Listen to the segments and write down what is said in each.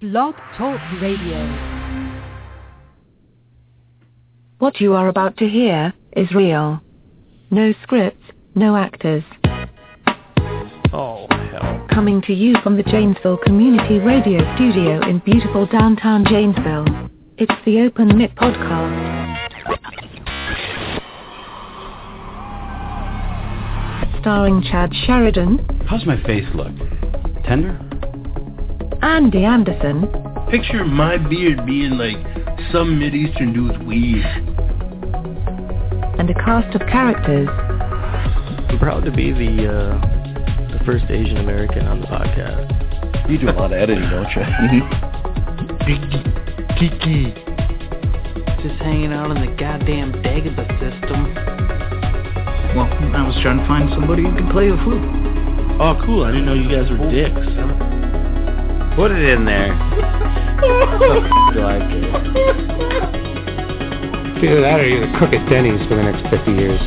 Blog Talk Radio. What you are about to hear is real. No scripts, no actors. Oh, hell. Coming to you from the Janesville Community Radio Studio in beautiful downtown Janesville. It's the Open Mic Podcast. Starring Chad Sheridan, How's my face look? Tender? Andy Anderson, Picture my beard being like some Mideastern dude's weave. and a cast of characters I'm proud to be the uh, the first Asian American on the podcast. You do a lot of editing, don't you? Kiki. Just hanging out in the goddamn Dagobah system. Well, I was trying to find somebody who could play a flute. Oh, cool. I didn't know you guys were dicks. Put it in there. Do I care? Either that or you're gonna cook at Denny's for the next 50 years.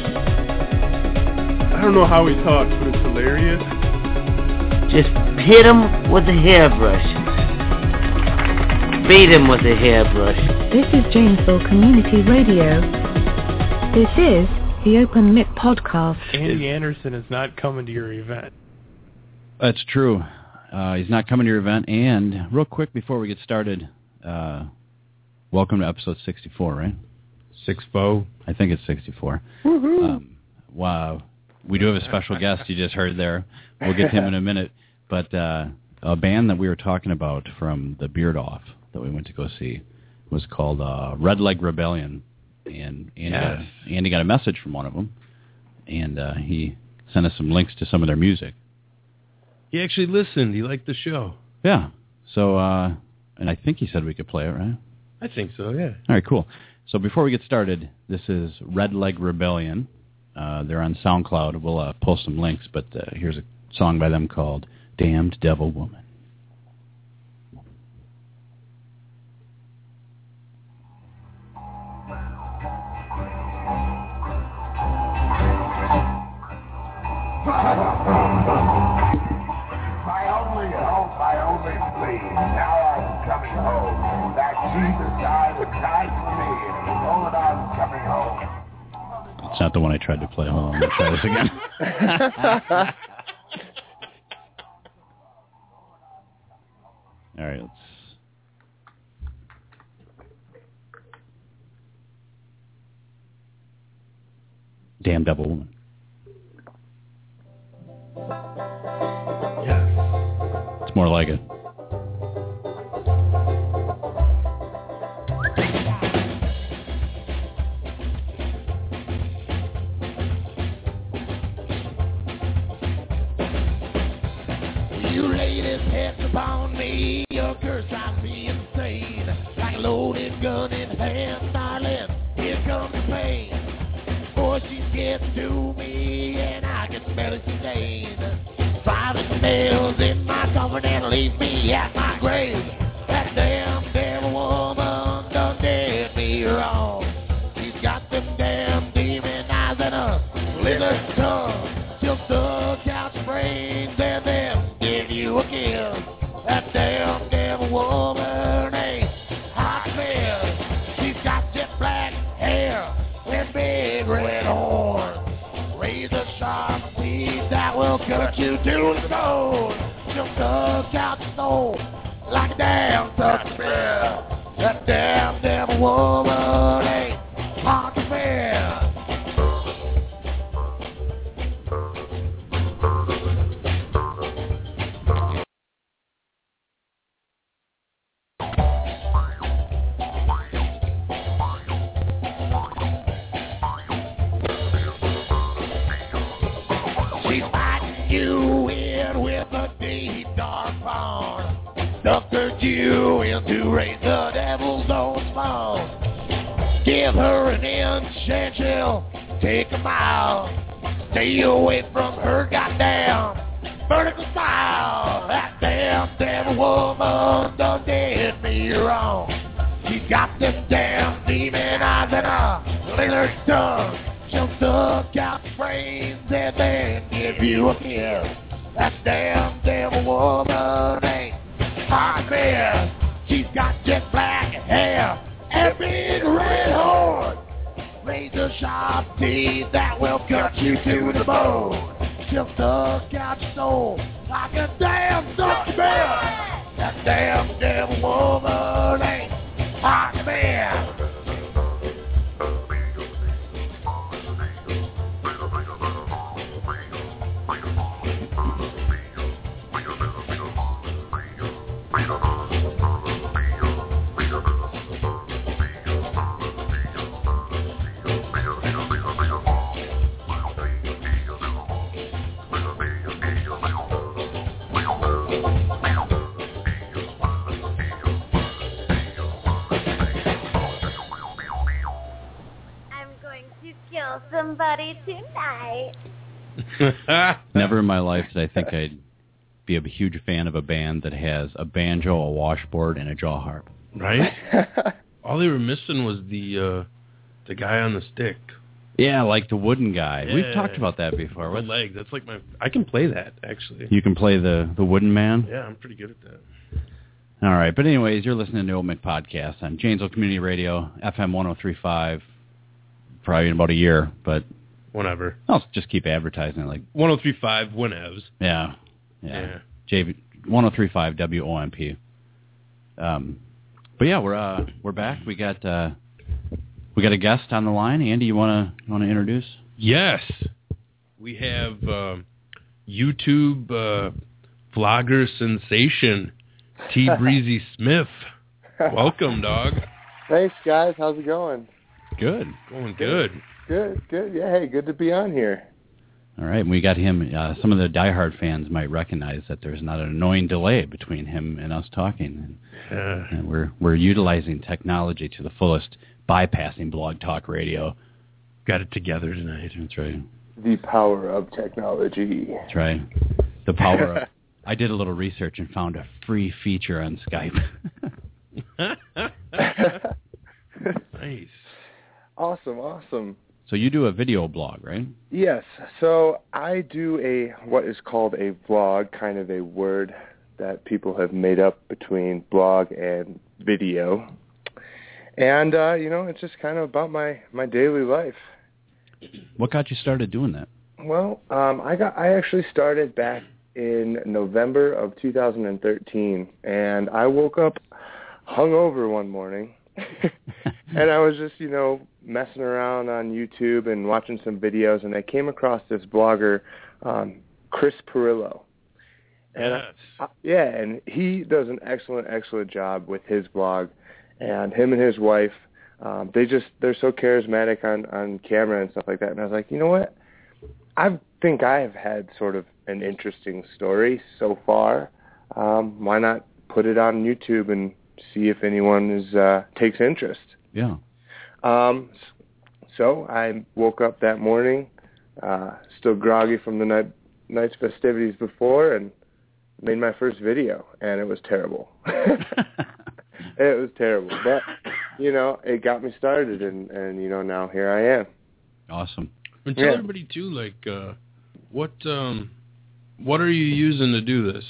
I don't know how he talks, but it's hilarious. Just hit him with a hairbrush. Beat him with a hairbrush. This is Janesville Community Radio. This is the Open Mic Podcast. Andy Anderson is not coming to your event. That's true. Uh, he's not coming to your event. And real quick before we get started, uh, welcome to episode 64, right? Six foe. I think it's 64. Um, wow. We do have a special guest you just heard there. We'll get to him in a minute. But uh, a band that we were talking about from the Beard Off that we went to go see was called uh, Red Leg Rebellion. And Andy, got, Andy got a message from one of them. And uh, he sent us some links to some of their music. He actually listened. He liked the show. Yeah. So, uh, and I think he said we could play it, right? I think so, yeah. All right, cool. So before we get started, this is Red Leg Rebellion. Uh, they're on SoundCloud. We'll uh, post some links, but uh, here's a song by them called "Damned Devil Woman." Not the one I tried to play. Hold on, let me try this again. All right, let's. Damn devil woman. Yes. It's more like it. Curse drives me insane. Like a loaded gun in hand, darling, here comes the pain. Boy, she's getting to me, and I can smell it stain. Driving nails in my coffin and leave me at my grave. You to the bone. She'll suck out your soul like a damn somebody tonight. Never in my life did I think I'd be a huge fan of a band that has a banjo, a washboard, and a jaw harp. Right? All they were missing was the uh the guy on the stick. Yeah, like the wooden guy. We've talked about that before. The What? leg. That's like my. I can play that actually. You can play the the wooden man. Yeah, I'm pretty good at that. All right, but anyways, you're listening to Old Mick Podcast on Janesville Community Radio, FM 103.5, probably in about a year, but Whatever. I'll just keep advertising it like, 1035 Winevs. yeah, yeah, Yeah. JV 103.5 WOMP. Um, but yeah, we're uh, we're back. We got uh, we got a guest on the line. Andy, you wanna you wanna introduce? Yes, we have um YouTube uh, vlogger sensation T Breezy Smith. Welcome, dog. Thanks, guys. How's it going? Good. Going good. Good, good. Yeah, hey, good to be on here. All right, and we got him. Uh, some of the diehard fans might recognize that there's not an annoying delay between him and us talking. Uh, And we're we're utilizing technology to the fullest, bypassing blog talk radio. got it together tonight. That's right. The power of technology. That's right. The power of. I did a little research and found a free feature on Skype. nice. Awesome, awesome. so you do a video blog, right? Yes. So I do a what is called a vlog, kind of a word that people have made up between blog and video. And uh, you know, it's just kind of about my my daily life. What got you started doing that? Well, um, I got I actually started back in November of 2013, and I woke up hungover one morning, and I was just you know messing around on YouTube and watching some videos, and I came across this blogger, um, Chris Pirillo. And I- yeah, and he does an excellent, excellent job with his blog, and him and his wife, um, they just they're so charismatic on on camera and stuff like that. And I was like, you know what? I think I have had sort of an interesting story so far. Um, why not put it on YouTube and see if anyone is uh, takes interest? Yeah. Um, so I woke up that morning, uh, still groggy from the night night's festivities before, and made my first video, and it was terrible. it was terrible, but you know, it got me started, and and you know, now here I am. Awesome. And tell Yeah. everybody too, like, uh, what um, what are you using to do this?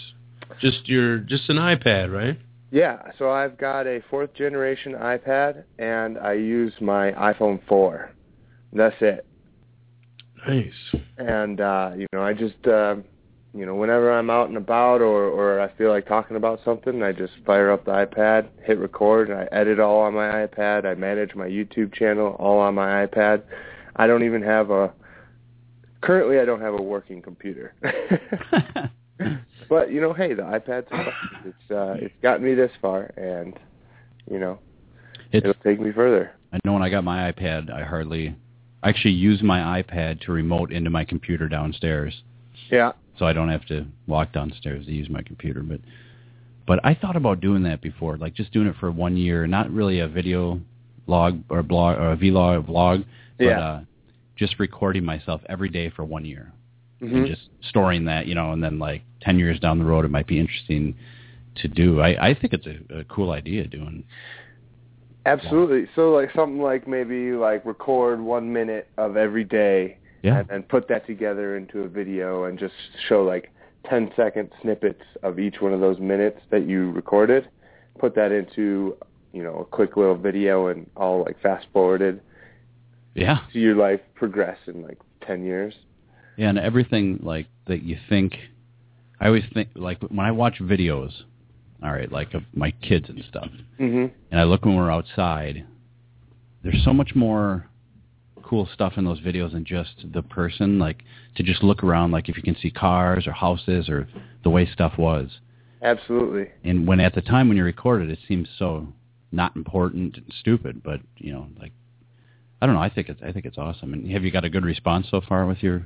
Just your just an iPad, right? Yeah, so I've got a fourth generation iPad, and I use my iPhone 4. That's it. Nice. and uh you know i just uh you know whenever i'm out and about or or i feel like talking about something i just fire up the ipad hit record and i edit all on my ipad i manage my youtube channel all on my ipad i don't even have a currently i don't have a working computer but you know hey the ipad's it's uh it's gotten me this far and you know It's, it'll take me further I know when I got my iPad, I hardly I actually use my iPad to remote into my computer downstairs, yeah so I don't have to walk downstairs to use my computer. But but I thought about doing that before, like just doing it for one year, not really a video log or blog or a vlog vlog, but Yeah. uh, just recording myself every day for one year Mhm. and just storing that, you know, and then like ten years down the road, it might be interesting to do. I I think it's a, a cool idea doing. Absolutely. So like something like maybe like record one minute of every day Yeah. and then put that together into a video and just show like 10 second snippets of each one of those minutes that you recorded. put that into you know a quick little video and all like fast forwarded. Yeah. See your life progress in like ten years. Yeah, and everything like that you think. I always think like when I watch videos, all right, like of my kids and stuff, hmm and I look when we're outside. There's so much more cool stuff in those videos than just the person. Like to just look around, like if you can see cars or houses or the way stuff was. Absolutely. And when at the time when you recorded, it seems so not important and stupid. But you know, like I don't know. I think it's I think it's awesome. And have you got a good response so far with your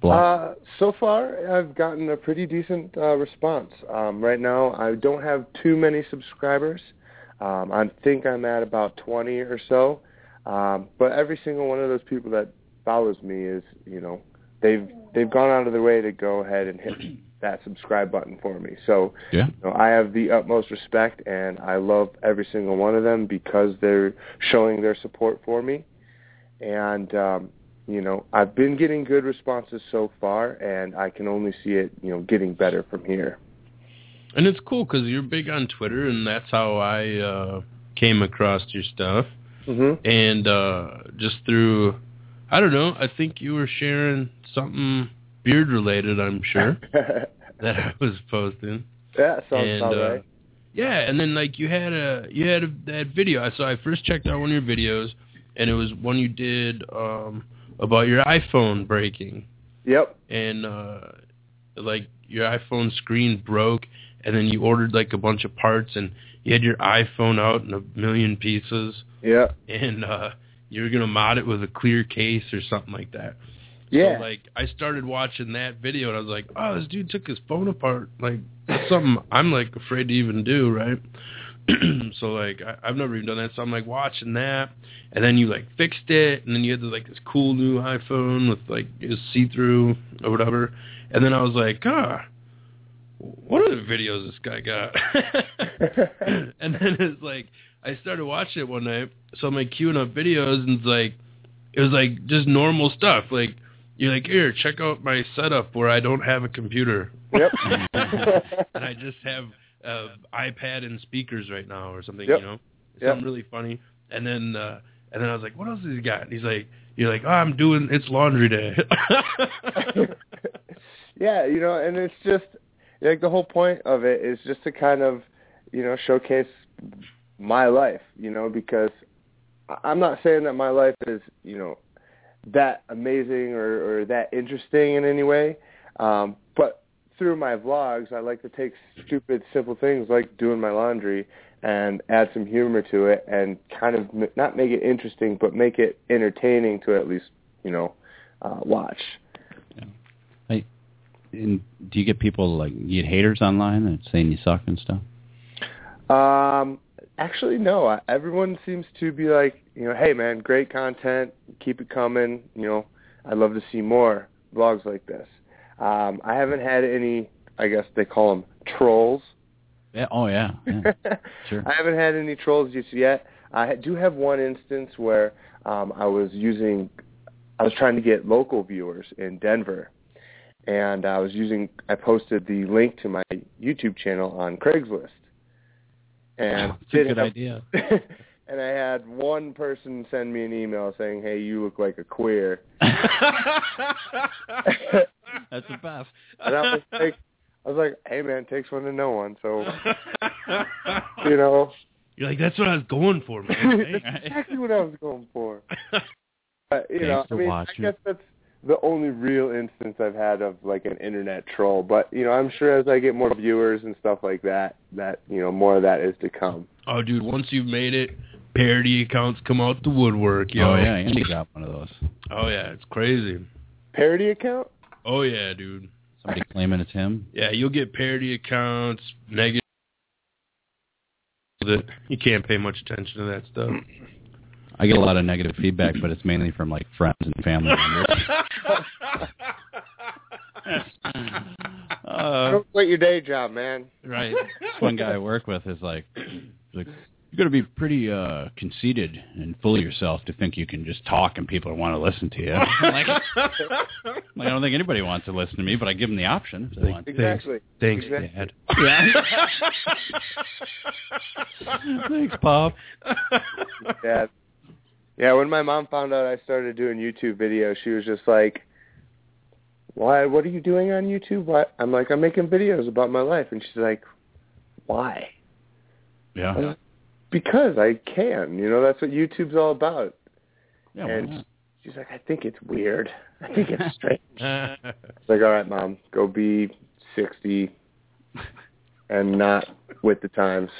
blog? Uh, so far, I've gotten a pretty decent uh, response. Um, right now, I don't have too many subscribers. Um, I think I'm at about 20 or so. Um, but every single one of those people that follows me is, you know, they've they've gone out of their way to go ahead and hit that subscribe button for me. So yeah. you know, I have the utmost respect, and I love every single one of them because they're showing their support for me. And um, you know, I've been getting good responses so far, and I can only see it, you know, getting better from here. And it's cool because you're big on Twitter, and that's how I uh, came across your stuff. Mm-hmm. And uh, just through, I don't know, I think you were sharing something beard related. I'm sure that I was posting. Yeah, sounds and, about uh, right. Yeah, and then like you had a you had a, that video. I saw. I first checked out one of your videos, and it was one you did um, about your iPhone breaking. Yep. And uh, like your iPhone screen broke, and then you ordered like a bunch of parts, and you had your iPhone out in a million pieces, Yeah. and uh, you were gonna mod it with a clear case or something like that. Yeah. So like I started watching that video and I was like, oh, this dude took his phone apart. Like that's something I'm like afraid to even do, right? so like I, I've never even done that. So I'm like watching that, and then you like fixed it, and then you had this, like this cool new iPhone with like it see through or whatever. And then I was like, ah, what are the videos this guy got? and then it's like I started watching it one night, so I'm like queuing up videos, and it's like it was like just normal stuff. Like you're like, here, check out my setup where I don't have a computer. Yep. and I just have uh, iPad and speakers right now or something, Yep. you know, Yep. something really funny. And then uh, and then I was like, what else has he got? And he's like, you're like, oh, I'm doing it's laundry day. yeah, you know, and it's just like the whole point of it is just to kind of, you know, showcase my life, you know, because I'm not saying that my life is, you know, that amazing or, or that interesting in any way, um, but through my vlogs, I like to take stupid, simple things like doing my laundry and add some humor to it and kind of not make it interesting, but make it entertaining to at least, you know, uh, watch. Yeah. I, And do you get people like you get haters online and saying you suck and stuff? Um, actually, no. Everyone seems to be like, you know, hey man, great content, keep it coming. You know, I'd love to see more vlogs like this. Um, I haven't had any. I guess they call them trolls. Yeah. Oh yeah. yeah. Sure. I haven't had any trolls just yet. I do have one instance where um, I was using, I was trying to get local viewers in Denver, and I was using, I posted the link to my YouTube channel on Craigslist, and Wow, that's a good have- idea. and I had one person send me an email saying, "Hey, you look like a queer." That's the best. And I was like, I was like, "Hey, man, it takes one to know one." So, you know, You're like, that's what I was going for, man. Hey. that's exactly what I was going for. But you know, I Gangster mean, I guess that's the only real instance I've had of like an internet troll. But you know, I'm sure as I get more viewers and stuff like that, that you know, more of that is to come. Oh, dude, once you've made it, parody accounts come out the woodwork, yo. Oh yeah, Andy got one of those. Oh yeah, it's crazy. Parody account? Oh yeah, dude. Somebody claiming it's him. Yeah, you'll get parody accounts, negative. That you can't pay much attention to that stuff. I get a lot of negative feedback, but it's mainly from like friends and family members. uh, Don't quit your day job, man. right. this one guy I work with is like, like, you got to be pretty uh conceited and full of yourself to think you can just talk and people want to listen to you. like, like, I don't think anybody wants to listen to me, but I give them the option if they want. Exactly. Thanks, Exactly. Dad. Yeah. Thanks, Pop. Yeah. Yeah, when my mom found out I started doing YouTube videos, she was just like, "Why? What are you doing on YouTube?" Why? I'm like, "I'm making videos about my life," and she's like, "Why?" Yeah. Because I can. You know, that's what YouTube's all about. Yeah, and she's like, "I think it's weird. I think it's strange." It's like, "All right, mom, go be 60 and not with the times."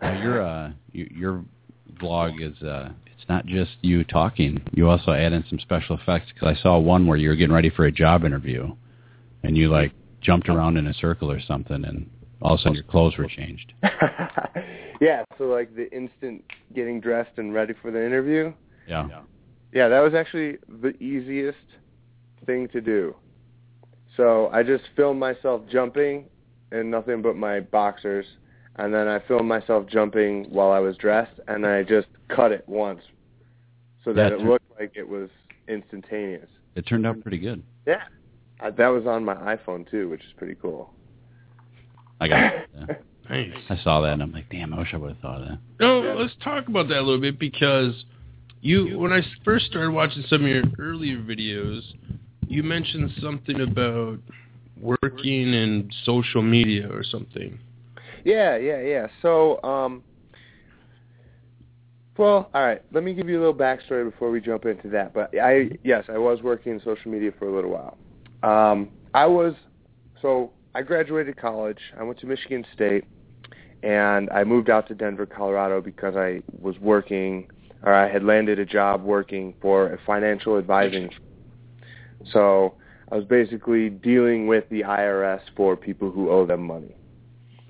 Well, your uh, you, your vlog is uh, it's not just you talking. You also add in some special effects because I saw one where you were getting ready for a job interview, and you like jumped around in a circle or something, and all of a sudden your clothes were changed. yeah, so like the instant getting dressed and ready for the interview. Yeah. Yeah, that was actually the easiest thing to do. So I just filmed myself jumping in nothing but my boxers, and then I filmed myself jumping while I was dressed, and I just cut it once so that That's- it looked like it was instantaneous. It turned out pretty good. Yeah. Uh, that was on my iPhone too, which is pretty cool. I got it. Yeah. Nice. I saw that and I'm like, damn, I wish I would have thought of that. No, let's talk about that a little bit because you, when I first started watching some of your earlier videos, you mentioned something about working in social media or something. Yeah, yeah, yeah. So, um, well, all right. Let me give you a little backstory before we jump into that. But I, yes, I was working in social media for a little while. Um, I was, so I graduated college. I went to Michigan State, and I moved out to Denver, Colorado, because I was working, or I had landed a job working for a financial advising. So I was basically dealing with the IRS for people who owe them money.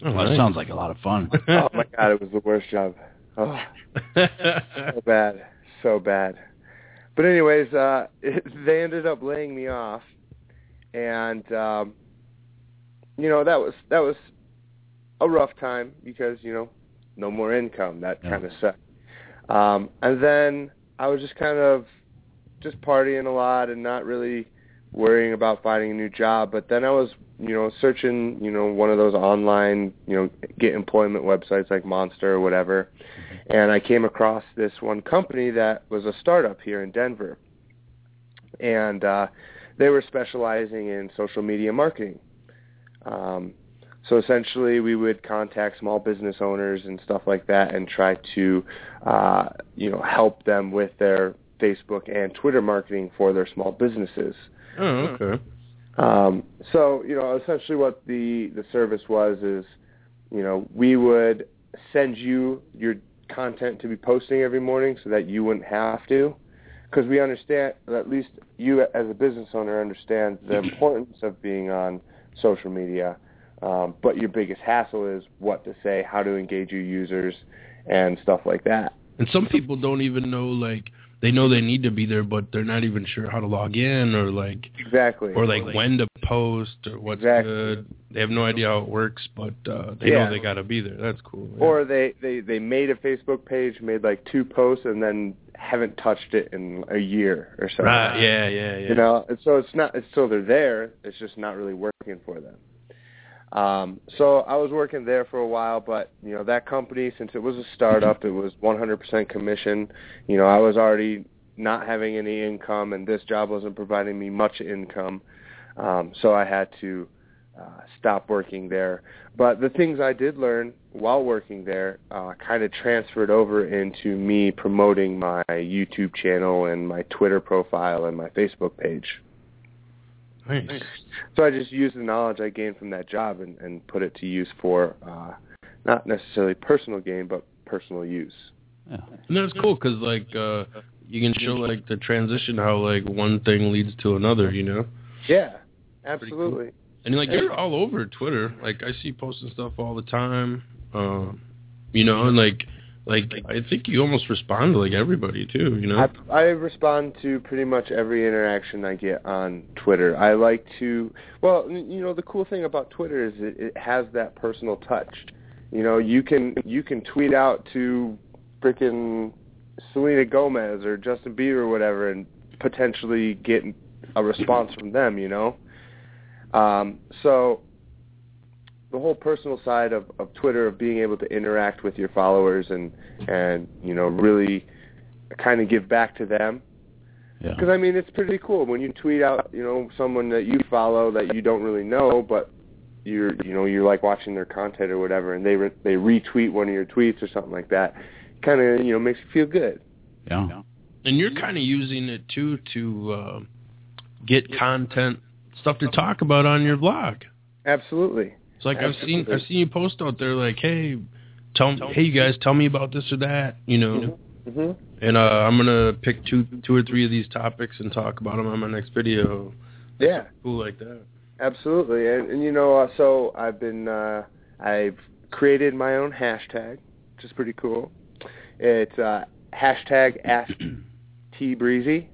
Oh, that sounds like a lot of fun. oh my god, it was the worst job. Oh, so bad, so bad. But anyways, uh, it, they ended up laying me off, and um, you know that was that was a rough time because you know no more income. That Yeah. kind of sucked. Um, and then I was just kind of just partying a lot and not really worrying about finding a new job. But then I was, you know, searching, you know, one of those online, you know, get employment websites like Monster or whatever. And I came across this one company that was a startup here in Denver. And uh, they were specializing in social media marketing. Um, so essentially, we would contact small business owners and stuff like that, and try to, uh, you know, help them with their Facebook and Twitter marketing for their small businesses. Oh, okay. Um, so you know, essentially, what the the service was is, you know, we would send you your content to be posting every morning, so that you wouldn't have to, because we understand, at least you as a business owner understand the importance of being on social media. Um, but your biggest hassle is what to say, how to engage your users, and stuff like that. And some people don't even know like they know they need to be there, but they're not even sure how to log in or like Exactly. or like when to post or what's Exactly. good. They have no idea how it works, but uh, they Yeah. know they got to be there. That's cool. yeah. Or they, they they made a Facebook page, made like two posts, and then haven't touched it in a year or so. right, yeah, yeah, yeah. You know, and so it's not. It's still they're there. It's just not really working for them. Um, so I was working there for a while, but you know that company, since it was a startup, it was 100% commission. You know, I was already not having any income, and this job wasn't providing me much income. Um, so I had to uh, stop working there. But the things I did learn while working there uh, kind of transferred over into me promoting my YouTube channel and my Twitter profile and my Facebook page. Nice. So I just used the knowledge I gained from that job and, and put it to use for uh, not necessarily personal gain, but personal use. Yeah. And that's cool because like uh, you can show like the transition how like one thing leads to another, you know. Yeah, absolutely. And like you're all over Twitter. Like I see you posting stuff all the time. Um, you know, and like like I think you almost respond to like everybody too. You know. I, I respond to pretty much every interaction I get on Twitter. I like to, well, you know, the cool thing about Twitter is it, it has that personal touch. You know, you can you can tweet out to freaking Selena Gomez or Justin Bieber or whatever, and potentially get a response from them. You know, um, so the whole personal side of, of Twitter of being able to interact with your followers and and you know really kind of give back to them. Yeah. Because I mean, it's pretty cool when you tweet out, you know, someone that you follow that you don't really know, but you're, you know, you're like watching their content or whatever, and they re- they retweet one of your tweets or something like that. Kind of, you know, makes you feel good. Yeah. And you're kind of using it too to uh, get content stuff to talk about on your blog. Absolutely. It's like Absolutely. I've seen I've seen you post out there like, hey, tell me, hey you guys, tell me about this or that, you know. hmm And uh, I'm gonna pick two two or three of these topics and talk about them on my next video. Yeah. Cool like that. Absolutely, and, and you know, uh, so I've been uh, I've created my own hashtag, which is pretty cool. It's uh, hashtag Ask T Breezy,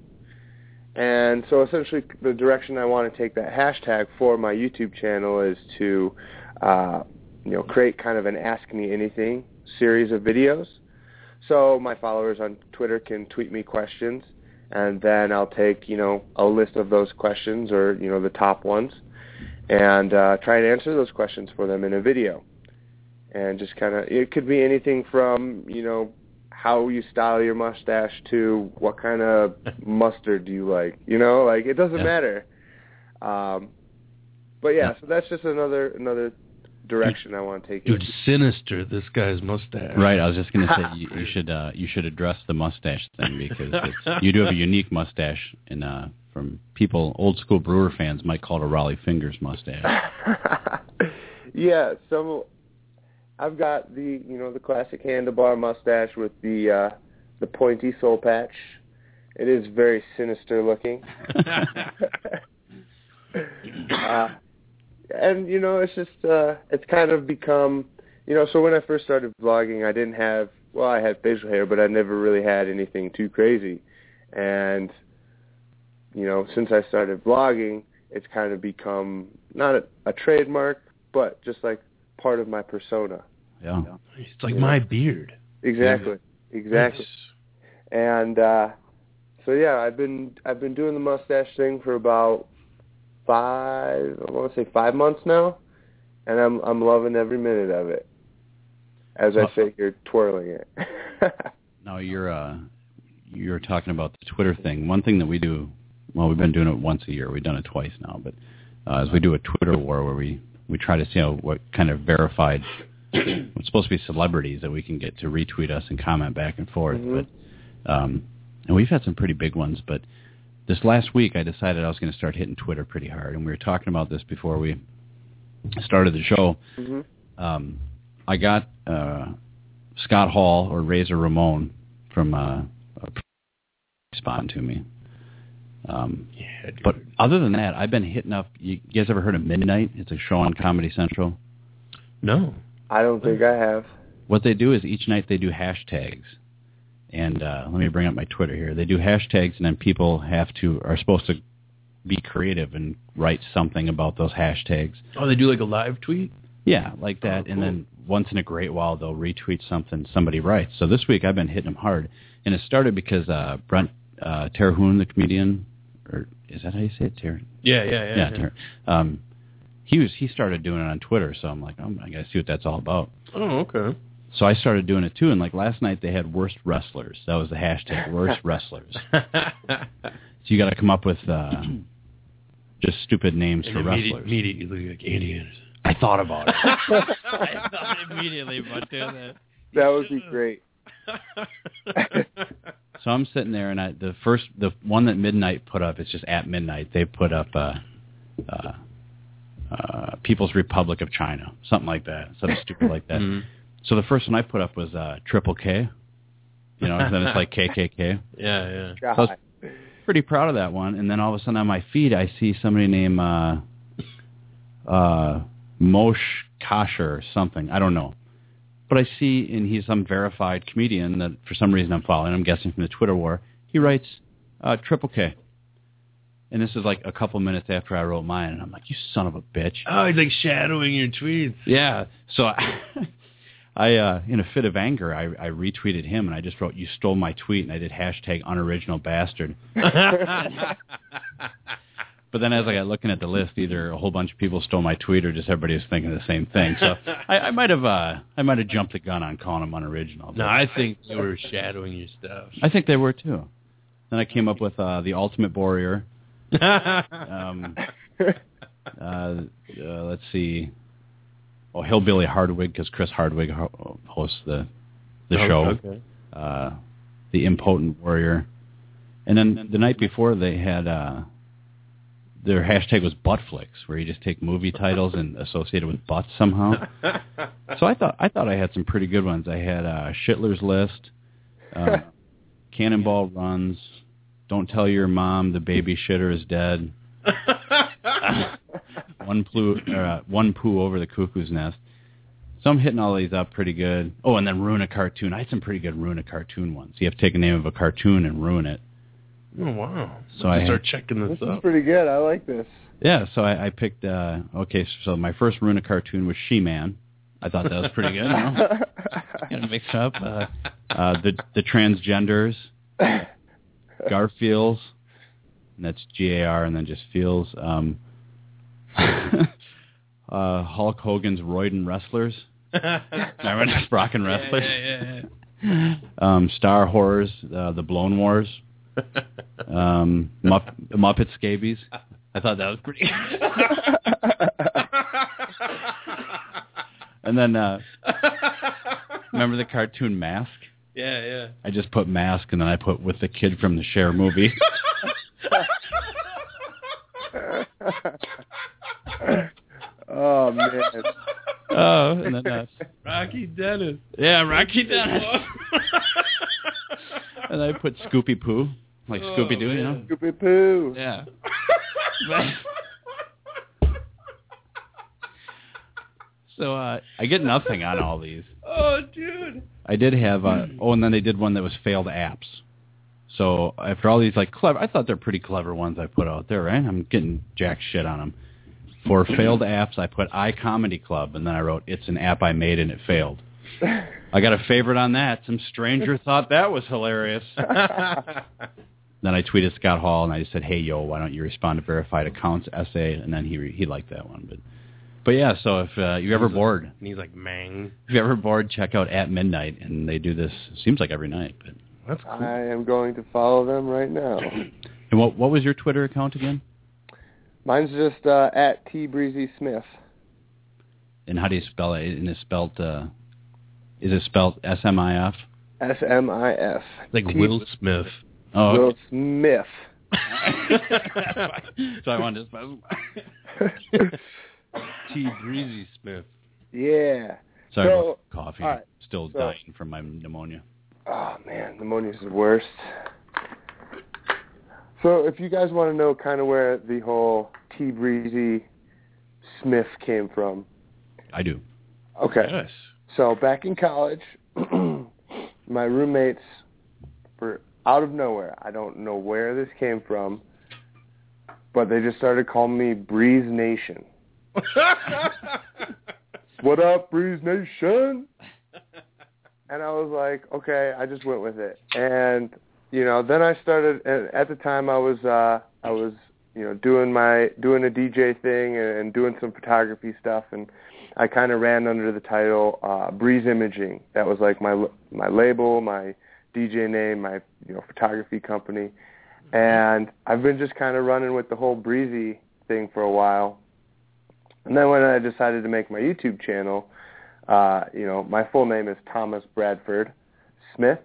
and so essentially the direction I want to take that hashtag for my YouTube channel is to, uh, you know, create kind of an Ask Me Anything series of videos. So my followers on Twitter can tweet me questions, and then I'll take you know a list of those questions or you know the top ones and uh, try and answer those questions for them in a video. And just kind of, it could be anything from, you know, how you style your mustache to what kind of mustard do you like. You know, like it doesn't Yeah. matter. Um, but yeah, so that's just another another direction I want to take Dude, it. sinister. This guy's mustache. Right. I was just going to say you, you should uh, you should address the mustache thing because it's, you do have a unique mustache, and uh, from people old school Brewer fans might call it a Rollie Fingers mustache. yeah, so I've got the you know the classic handlebar mustache with the uh, the pointy soul patch. It is very sinister looking. uh, and you know, it's just uh, it's kind of become you know. So when I first started vlogging, I didn't have well, I had facial hair, but I never really had anything too crazy. And you know, since I started vlogging, it's kind of become not a, a trademark, but just like part of my persona. Yeah. It's like Yeah. my beard. Exactly. Exactly. And uh so yeah, I've been I've been doing the mustache thing for about five I want to say five months now, and I'm I'm loving every minute of it. As I Well- sit here twirling it. Now you're uh, you're talking about the Twitter thing. One thing that we do, well, we've been doing it once a year. We've done it twice now, but uh, is we do a Twitter war where we we try to see how, what kind of verified, what's supposed to be celebrities that we can get to retweet us and comment back and forth. Mhm. But um, and we've had some pretty big ones. But this last week, I decided I was going to start hitting Twitter pretty hard, and we were talking about this before we started the show. hmm Um, I got uh, Scott Hall or Razor Ramon from uh, uh, respond to me. Um, Yeah, dude. but other than that, I've been hitting up. You guys ever heard of Midnight? It's a show on Comedy Central. no. I don't think I have. What they do is each night they do hashtags, and uh, let me bring up my Twitter here. They do hashtags, and then people have to are supposed to be creative and write something about those hashtags. Oh, they do like a live tweet. Yeah, like that. Oh, And then once in a great while, they'll retweet something somebody writes. So this week I've been hitting them hard, and it started because uh, Brent uh, Terhune, the comedian, or is that how you say it, Ter? Yeah, yeah, yeah. Yeah, Ter- um, he was he started doing it on Twitter. So I'm like, oh, I gotta see what that's all about. Oh, okay. So I started doing it too. And like last night, they had worst wrestlers. That was the hashtag, worst wrestlers. So you got to come up with uh, just stupid names for and wrestlers. immediately, immediately like Andy Anderson. I thought about it. I thought immediately about doing that. That would be great. So I'm sitting there, and I the first the one that Midnight put up. It's just at midnight. They put up uh, uh, uh, People's Republic of China, something like that, something stupid like that. Mhm. So the first one I put up was uh, Triple K. You know, and then it's like KKK. Yeah, yeah. So I was pretty proud of that one. And then all of a sudden on my feed, I see somebody named uh, uh, Moshe Kasher or something. I don't know. But I see, and he's some verified comedian that for some reason I'm following. I'm guessing from the Twitter war. He writes uh, Triple K. And this is like a couple minutes after I wrote mine, and I'm like, "You son of a bitch!" Oh, he's like shadowing your tweets. Yeah. So I, I, uh, in a fit of anger, I, I retweeted him and I just wrote, "You stole my tweet," and I did hashtag unoriginal bastard. but then as I got looking at the list, either a whole bunch of people stole my tweet or just everybody was thinking the same thing. So I, I might have, uh, I might have jumped the gun on calling them unoriginal. No, I think you were shadowing your stuff. I think they were too. Then I came up with uh, the Ultimate Warrior. um, uh, uh, let's see. Oh, Hillbilly Hardwick because Chris Hardwick ho- hosts the the Oh, show. okay. Uh, the Impotent Warrior, and then the night before they had uh, their hashtag was Buttflix, where you just take movie titles and associate it with butts somehow. so I thought I thought I had some pretty good ones. I had uh, Schindler's List, uh, Cannonball Runs, Don't Tell Your Mom the Baby Shitter is Dead, One Poo uh, One Poo Over the Cuckoo's Nest. So I'm hitting all these up pretty good. Oh, and then ruin a cartoon. I had some pretty good ruin a cartoon ones. You have to take a name of a cartoon and ruin it. Oh wow! So I I start had- checking this, This is pretty good. I like this. Yeah, so I, I picked. uh Okay, so my first Runa cartoon was She-Man. I thought that was pretty good. You know? Gonna mix up uh, uh, the the transgenders, Garfields, and that's G A R, and then just feels. Um, uh, Hulk Hogan's Royden Wrestlers. Remember the Sprocken Wrestlers? Yeah, yeah, Um, Star Horrors, uh, the Blown Wars, um, Mupp- Muppet Scabies. I thought that was pretty. and then uh, remember the cartoon Mask? yeah, yeah. I just put Mask, and then I put with the kid from the Cher movie. oh man. oh, and then uh, Rocky Dennis. yeah, Rocky Dennis. and I put Scoopy Poo, like Oh, Scooby Doo, you know? Scoopy Poo. Yeah. so uh, I get nothing on all these. Oh, dude. I did have uh, oh, and then they did one that was failed apps. So after all these like clever, I thought they're pretty clever ones I put out there, right? I'm getting jack shit on them. For failed apps, I put iComedy Club, and then I wrote it's an app I made and it failed. I got a favorite on that. Some stranger thought that was hilarious. Then I tweeted Scott Hall and I just said, "Hey yo, why don't you respond to verified accounts essay?" And then he he liked that one. But but yeah, so if uh, you're ever bored, And he's like, mang. if you're ever bored, check out at midnight, and they do this. Seems like every night. But That's cool. I am going to follow them right now. and what what was your Twitter account again? Mine's just uh, at T Breezy Smith. And how do you spell it? And it's spelled uh, is it spelled S M I F? S M I F. Like T- Will Smith. Oh, Will okay. Smith. so I wanted to spell. T. Breezy Smith. yeah. Sorry So, coffee. all right. Still So- dying from my pneumonia. Oh man, pneumonia's the worst. So if you guys want to know kind of where the whole T Breezy Smith came from, I do. okay. Yes. So back in college, my roommates were out of nowhere. I don't know where this came from, but they just started calling me Breeze Nation. What up, Breeze Nation? And I was like, okay, I just went with it. And you know, then I started. At the time, I was uh, I was you know doing my doing a DJ thing and, and doing some photography stuff, and I kind of ran under the title uh, Breeze Imaging. That was like my my label, my DJ name, my you know photography company, and I've been just kind of running with the whole breezy thing for a while. And then when I decided to make my YouTube channel, uh, you know, my full name is Thomas Bradford Smith.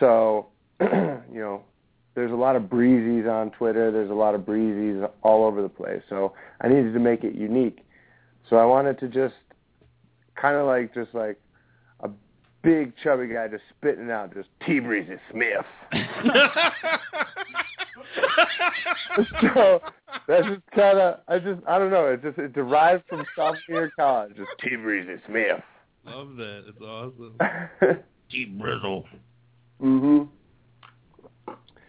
So, you know, there's a lot of breezies on Twitter. There's a lot of breezies all over the place. So I needed to make it unique. So I wanted to just kind of like just like big chubby guy just spitting out just T Breezy Smith. so that's just kind of I just I don't know. It just it derived from sophomore year college. Just T Breezy Smith. Love that. It's awesome. T. Brizzle. mhm.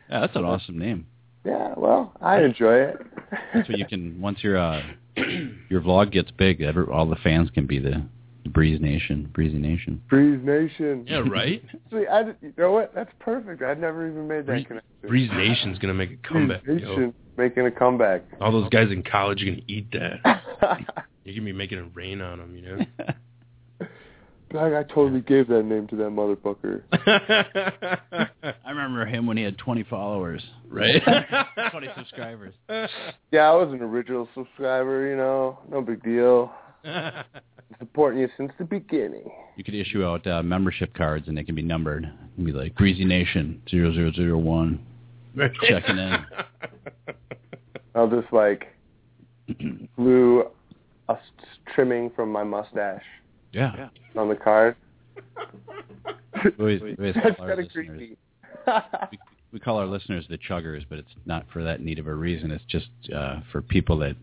Yeah, that's an awesome name. Yeah. Well, I enjoy it. That's what you can once your uh, your vlog gets big, every, all the fans can be the the Breeze Nation, Breezy Nation. Breeze Nation. Yeah, right. See, I, you know what? That's perfect. I'd never even made that Breeze, connection. Breeze Nation's gonna make a comeback. Breeze yo. Nation making a comeback. All those guys in college are gonna eat that. You're gonna be making it rain on them, you know. Dog, I totally gave that name to that motherfucker. I remember him when he had 20 followers. Right. 20 subscribers. Yeah, I was an original subscriber, you know. No big deal. Supporting you since the beginning. You could issue out uh, membership cards, and they can be numbered. It can be like Greasy Nation 0001. Checking in. I'll just like glue a s- trimming from my mustache Yeah. on the card. We always, we That's call our kind of listeners, creepy. we, we call our listeners the chuggers, but it's not for that need of a reason. It's just uh, for people that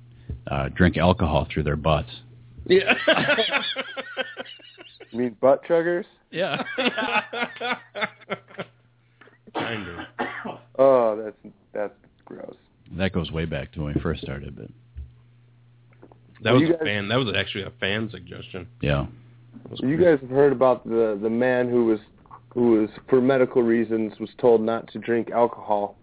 uh, drink alcohol through their butts. Yeah. You mean butt chuggers? yeah. kind of. Oh, that's that's gross. That goes way back to when we first started, but That was You a fan. That was actually a fan suggestion. yeah. That You guys have heard about the the man who was who was for medical reasons was told not to drink alcohol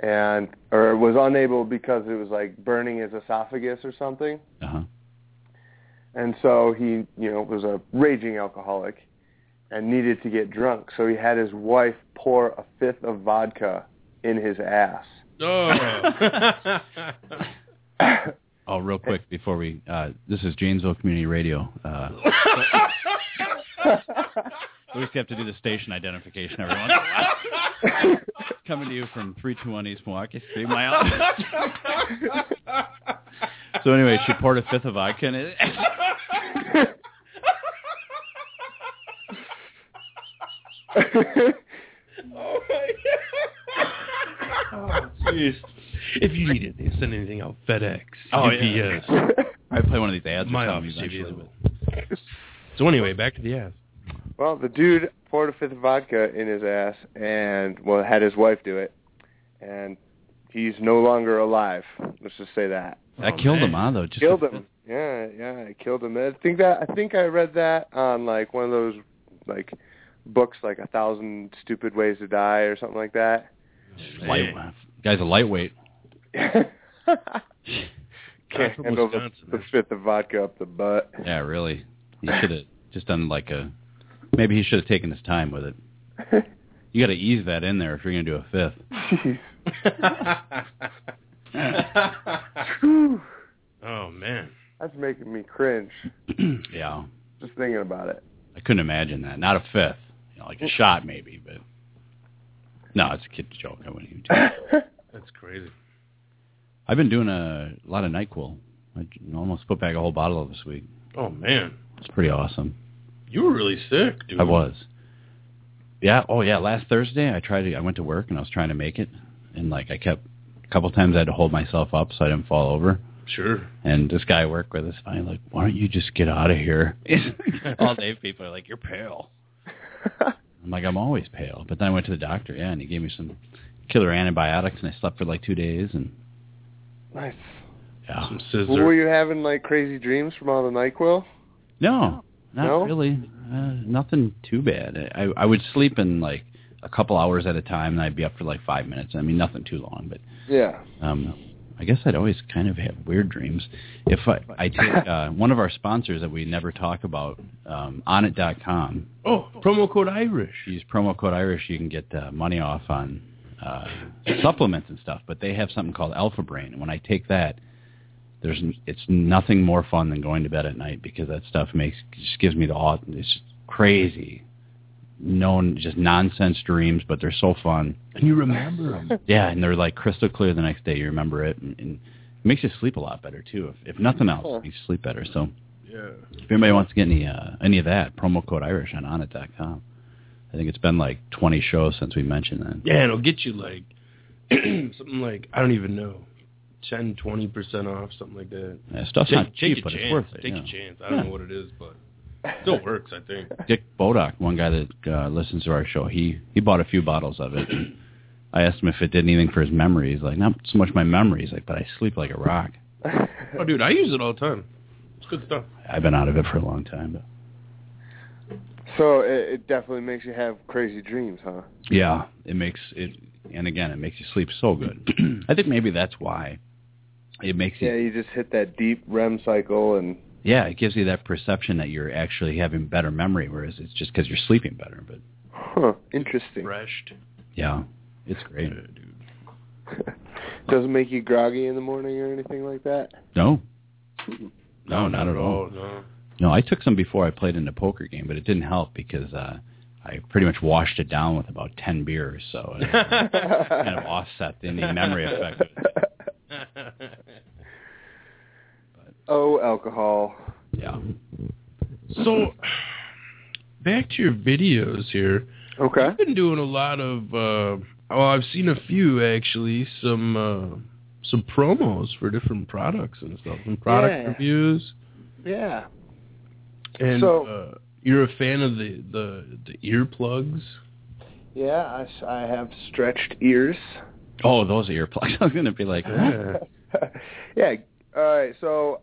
and or was unable because it was like burning his esophagus or something. Uh huh. And so he, you know, was a raging alcoholic and needed to get drunk. So he had his wife pour a fifth of vodka in his ass. Oh. Oh, real quick before we, uh, this is Janesville Community Radio. Uh, we used to have to do the station identification every once in a while. Coming to you from 321 East Milwaukee my office. so anyway, she poured a fifth of vodka in it. Oh my god. Jeez. If you need it, send anything out FedEx, Oh, UPS. yeah. I play one of these ads or My office eventually. eventually. So anyway, back to the ass. Well, the dude poured a fifth of vodka in his ass and well had his wife do it, and he's no longer alive. Let's just say that. That Oh, killed man. him, huh? Though, just killed a- him. Yeah, yeah, it killed him. I think that I think I read that on like one of those like books, like a thousand stupid ways to die or something like that. Light, guy's a lightweight. Can't handle the, the fifth of vodka up the butt. Yeah, really. He should have just done like a. Maybe he should have taken his time with it. You got to ease that in there if you're going to do a fifth. Oh man. That's making me cringe yeah, just thinking about it. I couldn't imagine that. Not a fifth, you know, like a shot maybe, but no, it's a kid joke. I wouldn't even do it. That's crazy. I've been doing a lot of Nyquil. I almost put back a whole bottle of this week. Oh man. It's pretty awesome. You were really sick, dude. I was. Yeah. Oh, yeah. Last Thursday, I tried to. I went to work and I was trying to make it, and like I kept a couple times I had to hold myself up so I didn't fall over. Sure. And this guy I work with is finally like, "Why don't you just get out of here?" All day people are like, "You're pale." I'm like, "I'm always pale." But then I went to the doctor, yeah, and he gave me some killer antibiotics, and I slept for like two days, and nice. yeah, Some Well, scissor. were you having like crazy dreams from all the Nyquil? no, not No? really, uh, nothing too bad. I I would sleep in like a couple hours at a time, and I'd be up for like five minutes. I mean, nothing too long, but Yeah. um I guess I'd always kind of have weird dreams. If I, I take uh, one of our sponsors that we never talk about, um, onnit.com, Oh, promo code Irish. use promo code Irish, you can get uh, money off on uh, supplements and stuff. But they have something called Alpha Brain, and when I take that, there's n- it's nothing more fun than going to bed at night because that stuff makes just gives me the awe. It's crazy, known just nonsense dreams, but they're so fun. And you remember them. Yeah, and they're like crystal clear the next day. You remember it, and, and it makes you sleep a lot better too. If, if nothing else, Huh. it makes you sleep better. So Yeah. if anybody wants to get any uh, any of that, promo code Irish on onnit.com. I think it's been like 20 shows since we mentioned that. Yeah, and it'll get you like something like I don't even know, 10, 20 percent off, something like that. Yeah, stuff's take, not take cheap, but chance. it's worth it. Take yeah. your chance. I don't Yeah. know what it is, but it still works. I think. Dick Bodock, one guy that uh, listens to our show, he he bought a few bottles of it. I asked him if it did anything for his memory. He's like, not so much my memory. He's like, but I sleep like a rock. Oh, dude, I use it all the time. It's good stuff. I've been out of it for a long time, but So it, it definitely makes you have crazy dreams, huh? Yeah, it makes it, and again, it makes you sleep so good. I think maybe that's why it makes Yeah, you. you just hit that deep REM cycle, and Yeah, it gives you that perception that you're actually having better memory, whereas it's just because you're sleeping better. But huh, interesting. Refreshed. yeah, it's great. Doesn't make you groggy in the morning or anything like that. No, no, not at all. No. No, I took some before I played in the poker game, but it didn't help because uh I pretty much washed it down with about ten beers, so it kind of offset any memory effect. Of it. Oh, alcohol. Yeah. So, back to your videos here. Okay. I've been doing a lot of. uh Well, I've seen a few actually. Some uh some promos for different products and stuff, and product Yeah. reviews. Yeah. And So- uh, you're a fan of the the the earplugs. Yeah, I, I have stretched ears. Oh, those earplugs. I was going to be like, yeah. All right. So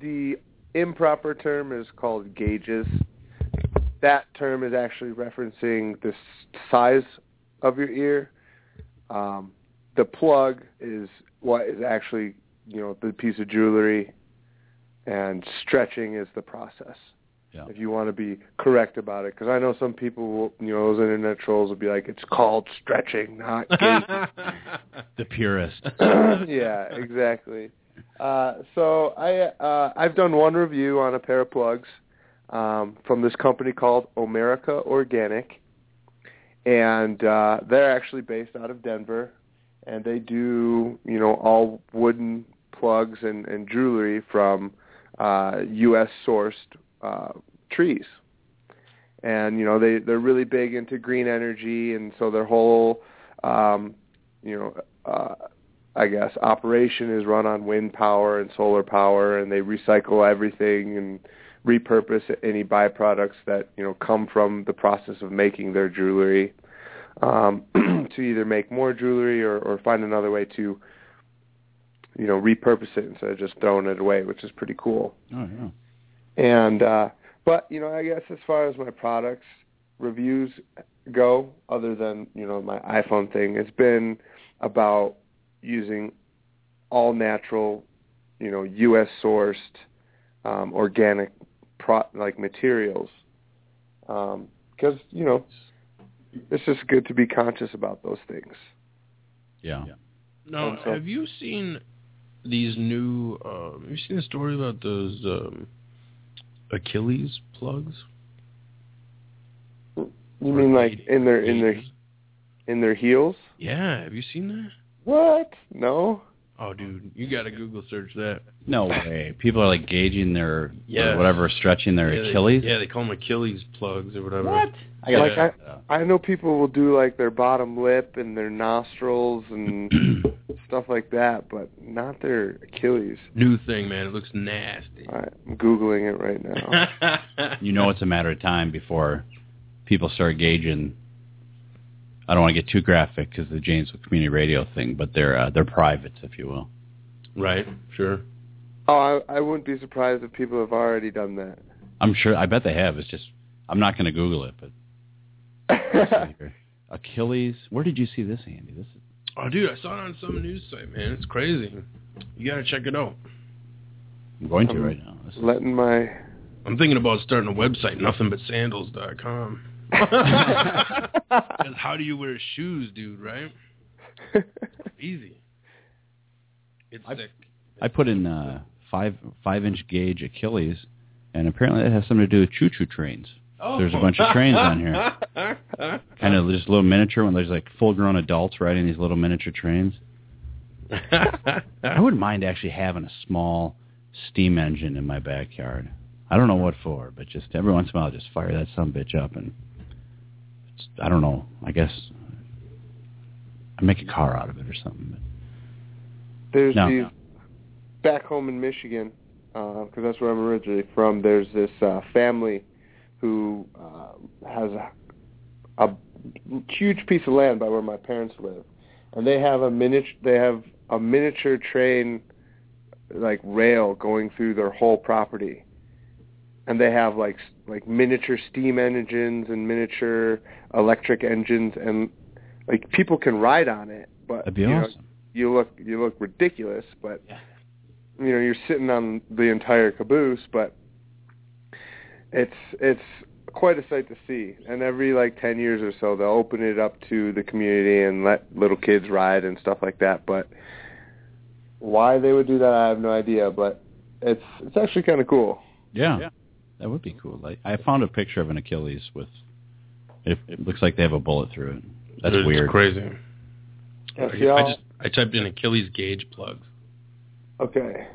the improper term is called gauges. That term is actually referencing the size of your ear. Um, the plug is what is actually, you know, the piece of jewelry, and stretching is the process. Yeah. If you want to be correct about it, because I know some people, will, you know, those internet trolls will be like, "It's called stretching, not gauges." the purist. yeah, exactly. Uh, so I uh, I've done one review on a pair of plugs um, from this company called Omerica Organic, and uh, they're actually based out of Denver, and they do you know all wooden plugs and, and jewelry from uh, U.S. sourced uh, trees. And you know they they're really big into green energy, and so their whole um, you know uh, I guess operation is run on wind power and solar power, and they recycle everything and repurpose any byproducts that you know come from the process of making their jewelry um, to either make more jewelry or, or find another way to you know repurpose it instead of just throwing it away, which is pretty cool. Oh, yeah. And uh, but you know, I guess as far as my products reviews go, other than you know my iPhone thing, it's been about using all natural, you know, U.S. sourced, um, organic, pro- like materials, because you know, it's just good to be conscious about those things. Yeah. Now, so- have you seen these new? Um, have you seen the story about those um, Achilles plugs? You mean like in their in their in their heels? Yeah, have you seen that? What? No. Oh, dude, you got to Google search that. No way. People are like gauging their Yeah. or whatever, stretching their Yeah, they- Achilles. yeah, they call them Achilles plugs or whatever. What? I like check I. I know people will do like their bottom lip and their nostrils and stuff like that, but not their Achilles. New thing, man. It looks nasty. All right, I'm googling it right now. You know it's a matter of time before people start gauging. I don't want to get too graphic because the Janesville Community Radio thing, but they're uh, they're privates, if you will. right, sure. oh, I, I wouldn't be surprised if people have already done that. I'm sure. I bet they have. It's just I'm not going to Google it, but let's see here. Achilles. Where did you see this, Andy? This is Oh, dude, I saw it on some news site, man. It's crazy. You got to check it out. I'm going to Um, right now. This is- Letting my I'm thinking about starting a website, nothingbutSandals.com. 'Cause how do you wear shoes, dude? Right? Easy. It's sick. I put in uh, five five inch gauge Achilles, and apparently that has something to do with choo choo trains. There's a bunch of trains on here. Kind of just little miniature when there's like full grown adults riding these little miniature trains. I wouldn't mind actually having a small steam engine in my backyard. I don't know what for, but just every once in a while, just fire that some bitch up, and it's, I don't know. I guess I make a car out of it or something. There's No. these back home in Michigan, because that's where I'm originally from. There's this uh, family who uh, has a, a huge piece of land by where my parents live, and they have a miniature. They have a miniature train, like rail, going through their whole property. And they have like like miniature steam engines and miniature electric engines, and like people can ride on it, but That'd be you know, awesome. you look you look ridiculous, but you know you're sitting on the entire caboose, but it's it's quite a sight to see. And every like ten years or so, they'll open it up to the community and let little kids ride and stuff like that. But why they would do that, I have no idea. But it's it's actually kind of cool. Yeah. That would be cool. Like I found a picture of an Achilles with it, it looks like they have a bullet through it. That's It's weird. crazy. Yeah, I, I just I typed in Achilles gauge plugs. Okay.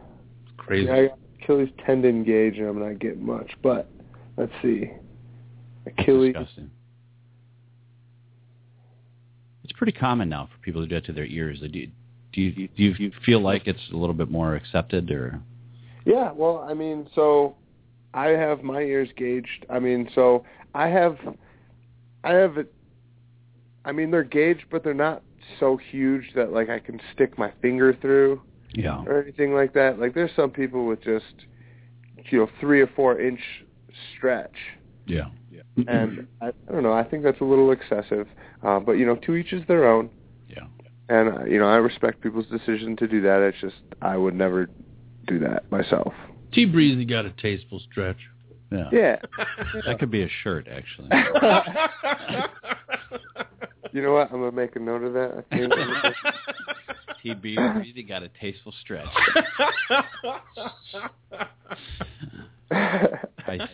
It's crazy. Yeah, I got Achilles tendon gauge, and I'm not getting much. But let's see. Achilles. Disgusting. It's pretty common now for people to do that to their ears. Do you, do you do you feel like it's a little bit more accepted or Yeah, well, I mean, so I have my ears gauged. I mean, so I have, I have it. I mean, they're gauged, but they're not so huge that like I can stick my finger through yeah? or anything like that. Like, there's some people with just, you know, three or four inch stretch, Yeah. and I, I don't know. I think that's a little excessive. Uh, but you know, to each is their own. Yeah. And uh, you know, I respect people's decision to do that. It's just I would never do that myself. T Breezy got a tasteful stretch. Yeah. Yeah. That could be a shirt actually. You know what? I'm gonna make a note of that. I think. TB really got a tasteful stretch. I,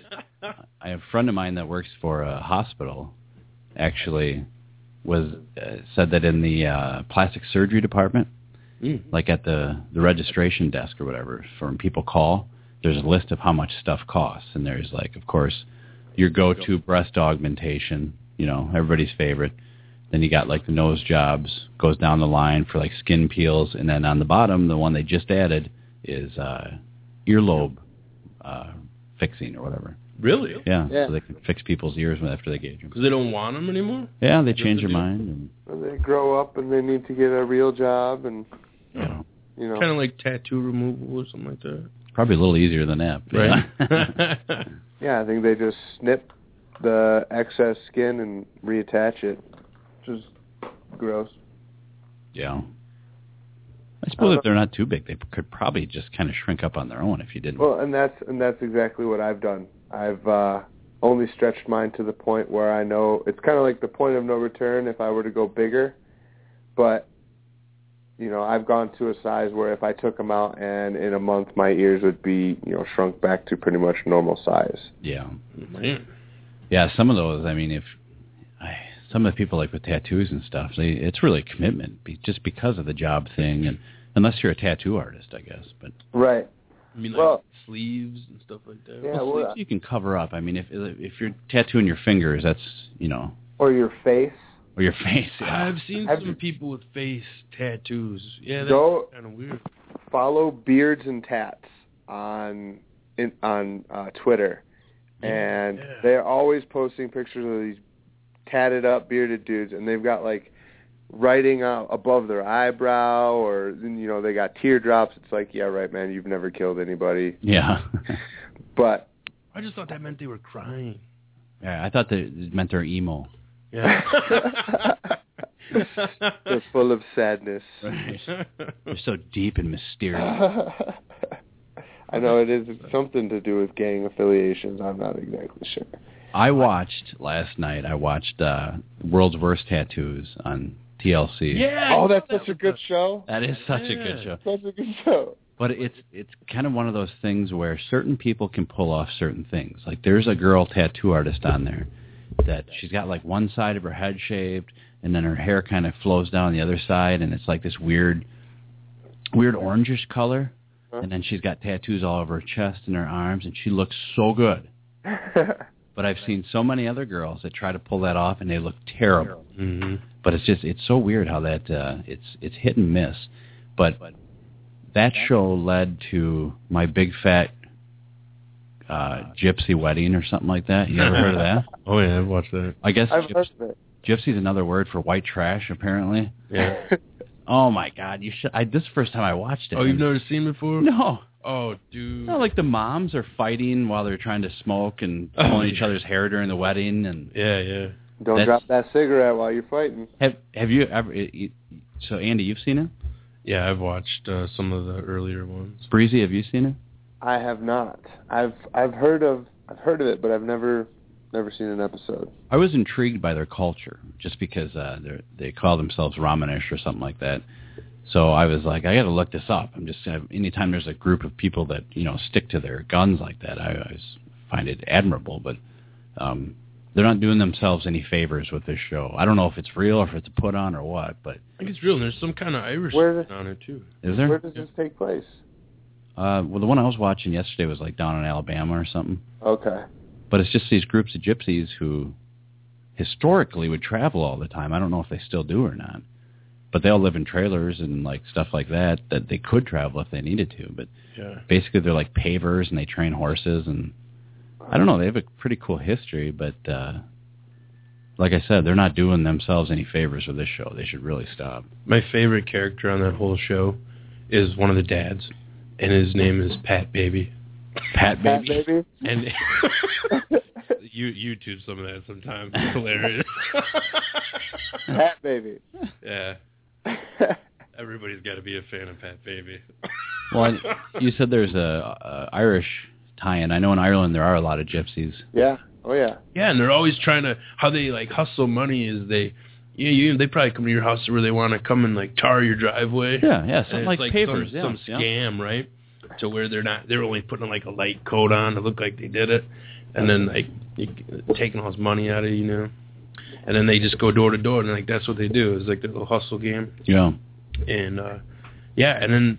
I have a friend of mine that works for a hospital. Actually, was uh, said that in the uh, plastic surgery department, Mm. like at the the registration desk or whatever, for when people call, there's a list of how much stuff costs, and there's like, of course, your go-to breast augmentation, you know, everybody's favorite. Then you got like the nose jobs, goes down the line for like skin peels, and then on the bottom, the one they just added is uh, earlobe uh, fixing or whatever. Really? Yeah, Yeah. so they can fix people's ears after they gauge them. Because they don't want them anymore. Yeah, they change the their deal? mind, and When they grow up and they need to get a real job, and you know, you know, Kind of like tattoo removal or something like that. Probably a little easier than that. Right. yeah. yeah, I think they just snip the excess skin and reattach it, which is gross. Yeah. I suppose if they're not too big, they could probably just kind of shrink up on their own if you didn't. Well, and that's and that's exactly what I've done. I've uh only stretched mine to the point where I know it's kind of like the point of no return if I were to go bigger, but you know, I've gone to a size where if I took them out and in a month my ears would be, you know, shrunk back to pretty much normal size. yeah. Mm-hmm. Man. Yeah, some of those, I mean, if I, some of the people like with tattoos and stuff, they it's really a commitment be, just because of the job thing and unless you're a tattoo artist, I guess. But Right. I mean, like Well- sleeves and stuff like that. Yeah, well, well, sleeves uh you can cover up. I mean, if if you're tattooing your fingers, that's, you know, Or your face. Or your face. Yeah. I've seen Have some you- people with face tattoos. Yeah, that's Go- kind of weird. follow beards and tats on in, on uh, Twitter, and Yeah. they're always posting pictures of these tatted up bearded dudes, and they've got like writing out above their eyebrow, or you know they got teardrops. It's like, yeah, right, man, you've never killed anybody, Yeah. but I just thought that meant they were crying. yeah, I thought that it meant they're emo. Yeah. they're full of sadness. Right. They're so deep and mysterious. I know it is something to do with gang affiliations. I'm not exactly sure. I watched last night. I watched uh, World's Worst Tattoos on TLC. yeah. Oh, that's such a good show. That is such a good show. Such a good show. But it's it's kind of one of those things where certain people can pull off certain things. Like there's a girl tattoo artist on there that she's got like one side of her head shaved and then her hair kind of flows down the other side and it's like this weird weird orangish color and then she's got tattoos all over her chest and her arms and she looks so good. But I've seen so many other girls that try to pull that off and they look terrible. hmm But it's just it's so weird how that uh it's it's hit and miss. But that show led to my big fat uh gypsy wedding or something like that. You ever heard of that? Oh yeah, I've watched that. I guess I've gyps- heard of it. gypsy's another word for white trash apparently. Yeah. Oh my god, you should I this is the first time I watched it. Oh, you've never seen it before? No. Oh, dude. You know, like the moms are fighting while they're trying to smoke and Oh, pulling yeah. each other's hair during the wedding, and yeah, yeah. Don't That's- drop that cigarette while you're fighting. have have you ever? it- it- So Andy, you've seen it. Yeah, I've watched uh, some of the earlier ones. Breezy, have you seen it? I have not. I've I've heard of I've heard of it, but I've never never seen an episode. I was intrigued by their culture just because uh, they they call themselves Ramanish or something like that. So I was like, I got to look this up. I'm just uh, anytime there's a group of people that you know stick to their guns like that, I always find it admirable. But um, they're not doing themselves any favors with this show. I don't know if it's real or if it's a put on or what, but I think it's real. and There's some kind of Irish Where on it too. is there? Where does this take place? Uh, well, the one I was watching yesterday was like down in Alabama or something. Okay. But it's just these groups of gypsies who historically would travel all the time. I don't know if they still do or not. But they all live in trailers and like stuff like that that they could travel if they needed to. But Yeah. basically they're like pavers and they train horses and I don't know, they have a pretty cool history, but uh like I said, they're not doing themselves any favors with this show. They should really stop. My favorite character on that whole show is one of the dads, and his name is Pat Baby. Pat Baby. Pat baby. baby. And you YouTube some of that sometimes. It's hilarious. Pat baby. yeah. Everybody's got to be a fan of Pat Baby. Well, I- you said there's a, a Irish tie-in. I know in Ireland there are a lot of gypsies. yeah. Oh yeah. Yeah, and they're always trying to how they like hustle money is they yeah, you they probably come to your house where they want to come and like tar your driveway. Yeah, yeah, something like, like pavers. some, yeah, some yeah. scam, right? To where they're not they're only putting like a light coat on to look like they did it, and then like taking all his money out of you, know, and then they just go door to door and like that's what they do is like their little hustle game, Yeah. and uh yeah, and then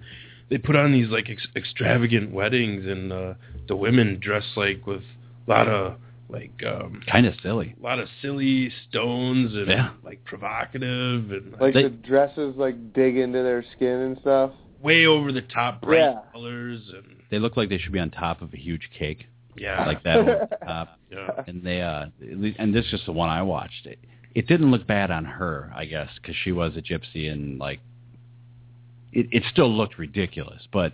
they put on these like ex- extravagant weddings and uh the women dress like with a lot of like um Kind of silly. a lot of silly stones and Yeah. like provocative and Like They- the dresses like dig into their skin and stuff. way over the top bright Yeah. colors and They look like they should be on top of a huge cake, yeah like that over the top. yeah And they, uh, and this is just the one I watched. It, it didn't look bad on her, I guess, because she was a gypsy and like, it, it still looked ridiculous. But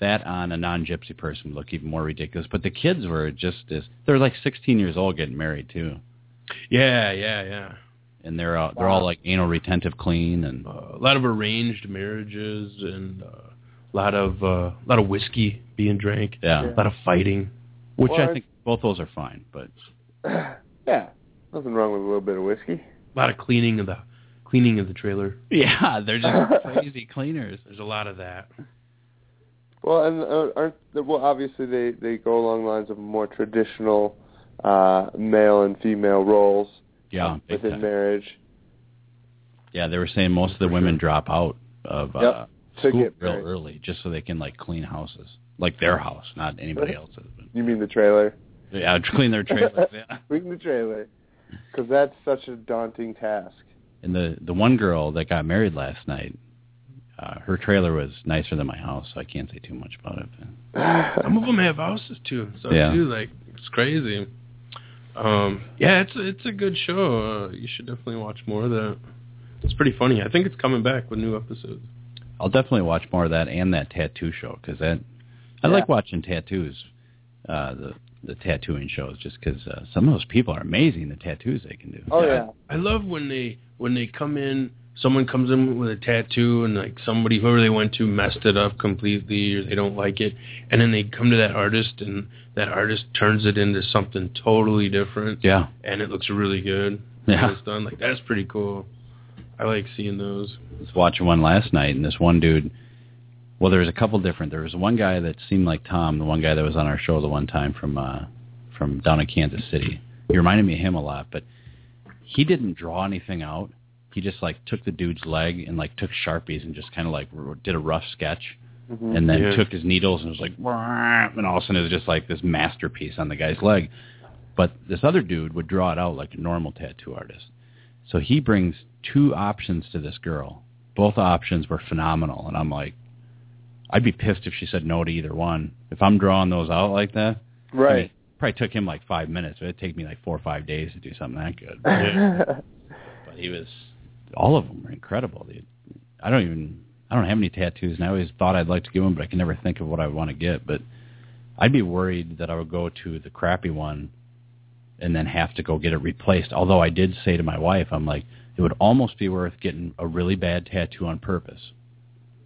that on a non-gypsy person would look even more ridiculous. But the kids were just as they're like 16 years old getting married too, yeah yeah yeah and they're all, they're all like anal retentive clean and uh, a lot of arranged marriages and uh, a lot of uh, a lot of whiskey being drank yeah, a lot of fighting which Well, I think both those are fine. But yeah. Nothing wrong with a little bit of whiskey. a lot of cleaning of the cleaning of the trailer yeah, they're just crazy cleaners. there's a lot of that Well, and uh, aren't well? Obviously, they they go along the lines of more traditional uh, male and female roles Yeah, within time. marriage. Yeah, they were saying most of the women drop out of Yep. uh, school get real married. early just so they can like clean houses, like their house, not anybody else's. You mean the trailer? yeah, clean their trailer. Yeah. Reading the trailer, because that's such a daunting task. And the the one girl that got married last night, uh, her trailer was nicer than my house, so I can't say too much about it. some of them have houses too so Yeah. too like it's crazy um yeah it's it's a good show uh, you should definitely watch more of that it's pretty funny i think it's coming back with new episodes I'll definitely watch more of that and that tattoo show because that I Yeah. like watching tattoos, uh, the the tattooing shows, just because uh, some of those people are amazing. The tattoos they can do. Oh yeah. I love when they when they come in. Someone comes in with a tattoo and like somebody whoever they went to messed it up completely or they don't like it, and then they come to that artist and that artist turns it into something totally different Yeah. and it looks really good. Yeah. it's done like that's pretty cool. I like seeing those. I was watching one last night, and this one dude. Well, there was a couple different. There was one guy that seemed like Tom, the one guy that was on our show the one time from uh, from down in Kansas City. He reminded me of him a lot, but he didn't draw anything out. He just like took the dude's leg and like took sharpies and just kind of like r- did a rough sketch, Mhm. and then Yeah. took his needles and was like, and all of a sudden it was just like this masterpiece on the guy's leg. But this other dude would draw it out like a normal tattoo artist. So he brings two options to this girl. Both options were phenomenal, and I'm like, I'd be pissed if she said no to either one. If I'm drawing those out like that, I mean, Right. probably took him like five minutes. But it'd take me like four or five days to do something that good. But he was, all of them were incredible. I don't even, I don't have any tattoos, and I always thought I'd like to get one, but I can never think of what I would want to get. But I'd be worried that I would go to the crappy one and then have to go get it replaced. Although I did say to my wife, I'm like, it would almost be worth getting a really bad tattoo on purpose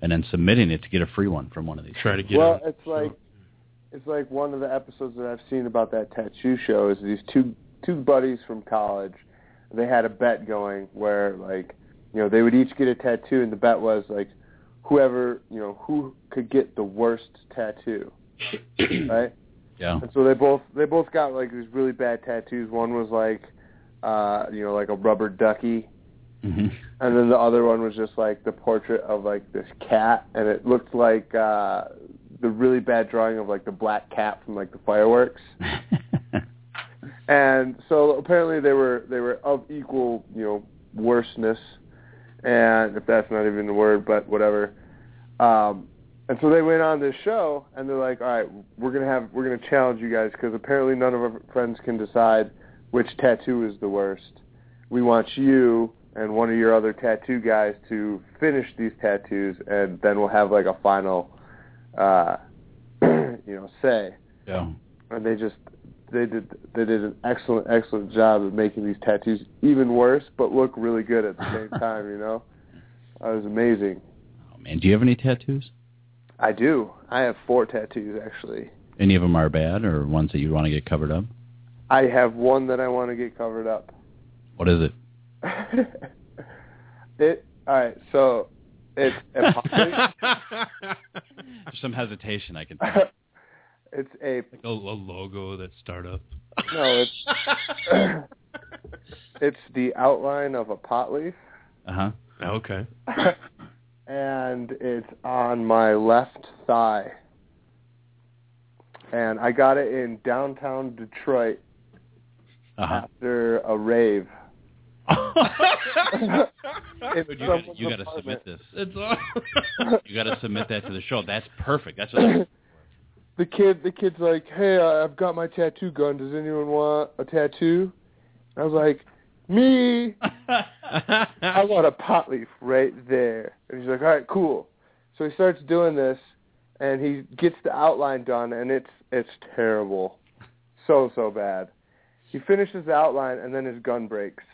and then submitting it to get a free one from one of these. Try to get well, a- it's like it's like one of the episodes that I've seen about that tattoo show is these two two buddies from college. They had a bet going where like you know they would each get a tattoo, and the bet was like whoever you know who could get the worst tattoo, right? Yeah. And so they both they both got like these really bad tattoos. One was like uh you know like a rubber ducky hmm and then the other one was just like the portrait of like this cat and it looked like uh the really bad drawing of like the black cat from like the fireworks and so apparently they were they were of equal you know worseness. And if that's not even the word but whatever. Um and so they went on this show and they're like all right we're going to have we're going to challenge you guys because apparently none of our friends can decide which tattoo is the worst. We want you and one of your other tattoo guys to finish these tattoos and then we'll have like a final uh you know say. Yeah. and they just they did they did an excellent excellent job of making these tattoos even worse but look really good at the same time you know it was amazing Oh man, do you have any tattoos? i do i have four tattoos actually Any of them are bad, or ones that you want to get covered up? i have one that i want to get covered up What is it? it all right so it's some hesitation, I can tell. It's a like a, a logo that startup. no it's it's the outline of a pot leaf Uh huh. Okay. and it's on my left thigh. And I got it in downtown Detroit Uh huh. after a rave. Dude, you got someone's you got to submit this. It's all. You got to submit that to the show. That's perfect. That's what. The kid, the kid's like, "Hey, I've got my tattoo gun. Does anyone want a tattoo?" I was like, "Me, I want a pot leaf right there." And he's like, "All right, cool." So he starts doing this, and he gets the outline done, and it's it's terrible, so so bad. He finishes the outline, and then his gun breaks.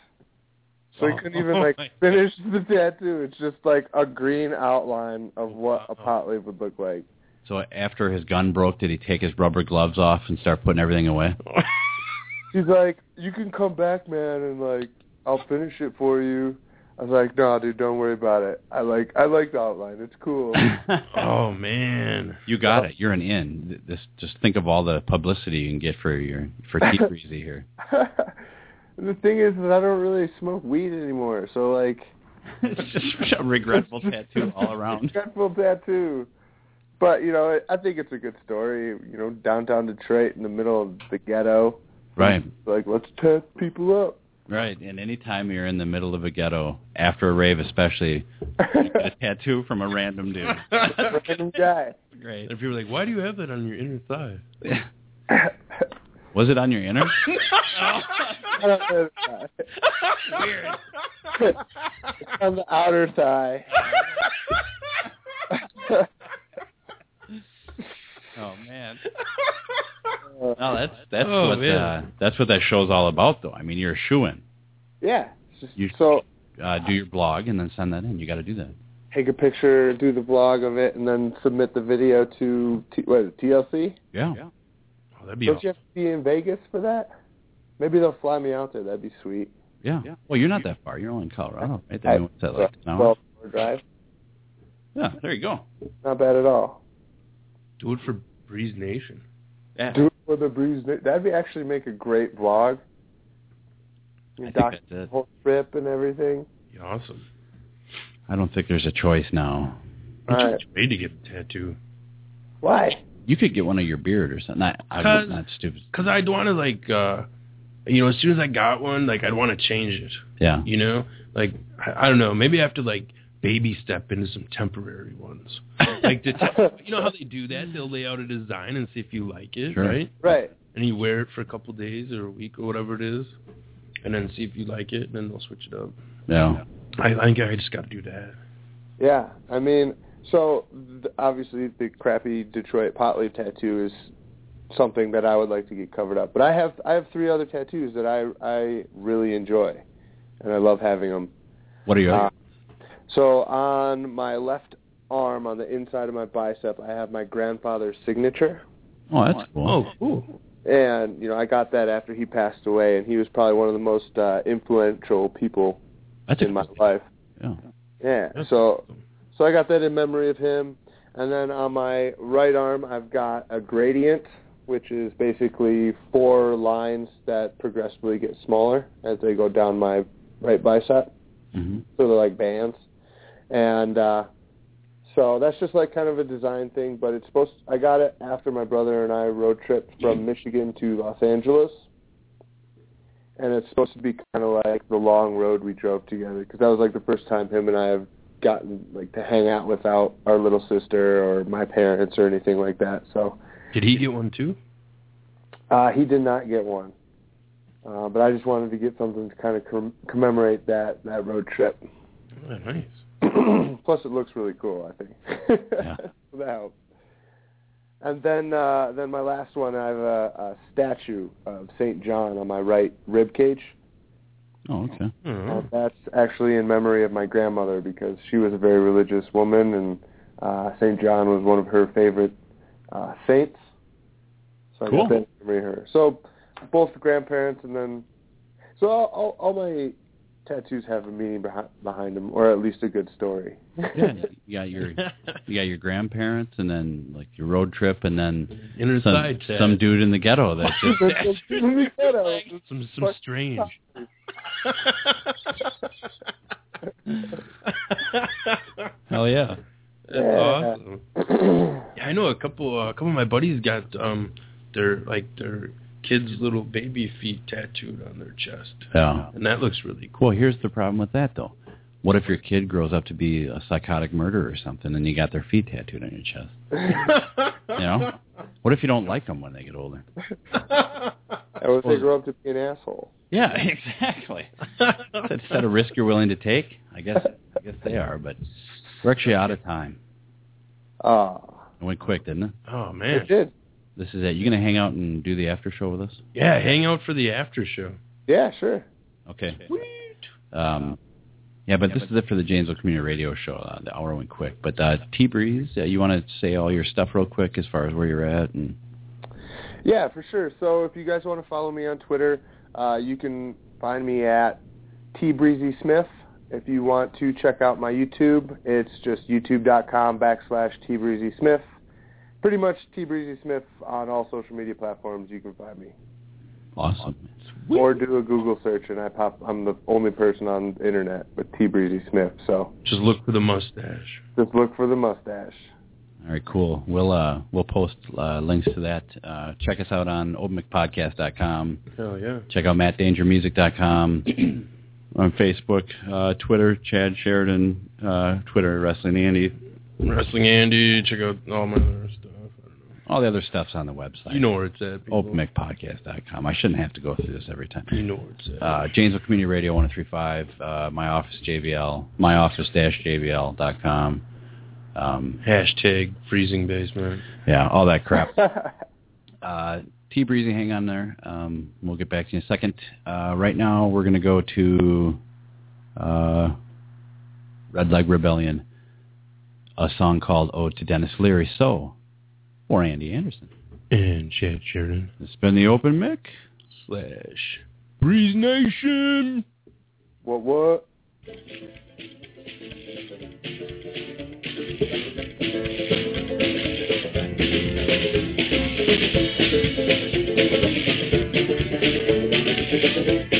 So he Oh. couldn't even oh like finish the tattoo. It's just like a green outline of what a pot leaf would look like. So after his gun broke, did he take his rubber gloves off and start putting everything away? He's like, "You can come back, man, and like I'll finish it for you." I was like, "No, dude, don't worry about it. I like I like the outline. It's cool." Oh man. You got it. You're an in. This just think of all the publicity you can get for your for Keith Breezy here. the thing is that I don't really smoke weed anymore, so like it's just a regretful tattoo all around. regretful tattoo. But you know, I think it's a good story. You know, downtown Detroit in the middle of the ghetto. Right. Like, let's tat people up. Right. And anytime you're in the middle of a ghetto, after a rave especially, you get a tattoo from a random dude. Random guy. Great. If you were like, why do you have that on your inner thigh? Was it on your inner? Weird. on the outer thigh. Oh man. No, that's that's Oh, what uh, that's what that show's all about, though. I mean, you're a shoe in. yeah. Just- You so uh, do your blog and then send that in. You got to do that. take a picture, do the blog of it, and then submit the video to T- what is it, TLC. Yeah. Oh, that'd be Don't awesome. you have to be in Vegas for that? Maybe they'll fly me out there. That'd be sweet. Yeah. Well, you're not that far. You're only in Colorado, right? I- What's that like? An? Twelve hour drive. Yeah. There you go. Not bad at all. Do it for Breeze Nation. Yeah. Do it for the breeze. That'd be actually make a great vlog. You I think doc that's the it. whole trip and everything. Be awesome. I don't think there's a choice now. I'm All just to get a tattoo. Why? You could get one of your beard or something. Not, I'm not stupid. Cause I'd want to like, uh you know, as soon as I got one, like I'd want to change it. Yeah. You know, like I, I don't know, maybe I have to like baby step into some temporary ones. like to te- you know how they do that? They'll lay out a design and see if you like it, Sure. right? Right. And you wear it for a couple of days or a week or whatever it is, and then see if you like it, and then they'll switch it up. Yeah. I, I think I just got to do that. Yeah, I mean, so th- obviously the crappy Detroit pot leaf tattoo is something that I would like to get covered up. But I have I have three other tattoos that I I really enjoy, and I love having them. What are you? Uh, so on my left arm, on the inside of my bicep, I have my grandfather's signature. oh, that's cool. Oh, cool. And you know, I got that after he passed away, and he was probably one of the most uh, influential people that's in my cool- life. Yeah. Yeah. That's so so I got that in memory of him. And then on my right arm I've got a gradient, which is basically four lines that progressively get smaller as they go down my right bicep. hmm So they're like bands. And uh so that's just like kind of a design thing, but it's supposed I got it after my brother and I road tripped from Michigan to Los Angeles. And it's supposed to be kind of like the long road we drove together because that was like the first time him and I have gotten like to hang out without our little sister or my parents or anything like that. So Did he get one too? uh, he did not get one, uh, but I just wanted to get something to kind of com- commemorate that that road trip. Oh, nice. Plus, it looks really cool. I think. Yeah. so that helps. And then, uh, then my last one, I have a, a statue of Saint John on my right rib cage. Oh, okay. And that's actually in memory of my grandmother because she was a very religious woman, and uh, Saint John was one of her favorite uh, saints. So I Cool. got that in memory of her. So both the grandparents, and then so all, all, all my tattoos have a meaning behind, behind them, or at least a good story. Yeah, you got your you got your grandparents, and then like your road trip, and then Inner some side tat. some dude in the ghetto that just some some strange. hell yeah. That's awesome. Yeah, I know a couple. uh, A couple of my buddies got um their like their kids' little baby feet tattooed on their chest, Yeah. and that looks really cool. Well, here's the problem with that though. What if your kid grows up to be a psychotic murderer or something, and you got their feet tattooed on your chest? You know? What if you don't like them when they get older? And what if they grow up to be an asshole? Yeah, exactly. Is that a risk you're willing to take? I guess I guess they are, but we're actually out of time. Ah, It went quick, didn't it? Oh man, it man, did. This is it. You gonna hang out and do the after show with us? yeah, hang out for the after show. Yeah, sure. Okay. Um, yeah, but this is it for the Janesville Community Radio Show. Uh, the hour went quick. But uh, T Breeze, uh, you want to say all your stuff real quick as far as where you're at? And Yeah, for sure. So if you guys want to follow me on Twitter, uh, you can find me at T Breezy Smith. If you want to check out my YouTube, it's just youtube.com backslash T Breezy Smith. Pretty much T Breezy Smith on all social media platforms. You can find me, awesome. or do a Google search, and I pop. I'm the only person on the internet with T Breezy Smith. So Just look for the mustache. just look for the mustache. All right, cool. We'll uh, we'll post uh, links to that. Uh, check us out on openmicpodcast.com. Hell yeah. Check out mattdangermusic.com. on Facebook, uh, Twitter, Chad Sheridan, uh, Twitter, Wrestling Andy. Wrestling Andy. Check out all my other stuff. All the other stuff's on the website. You know where it's at. people. openmicpodcast.com. I shouldn't have to go through this every time. You know where it's at. Uh, Janesville Community Radio 1035, uh, my office JVL, my office dash JVL.com. Um, Hashtag freezing basement. yeah, all that crap. Uh, T Breezy, hang on there. Um, we'll get back to you in a second. Uh, right now, we're going to go to uh, Red Leg Rebellion, a song called Ode to Denis Leary. So, or Andy Anderson. And Chad Sheridan. It's been the open mic. Slash Breeze Nation. What what? You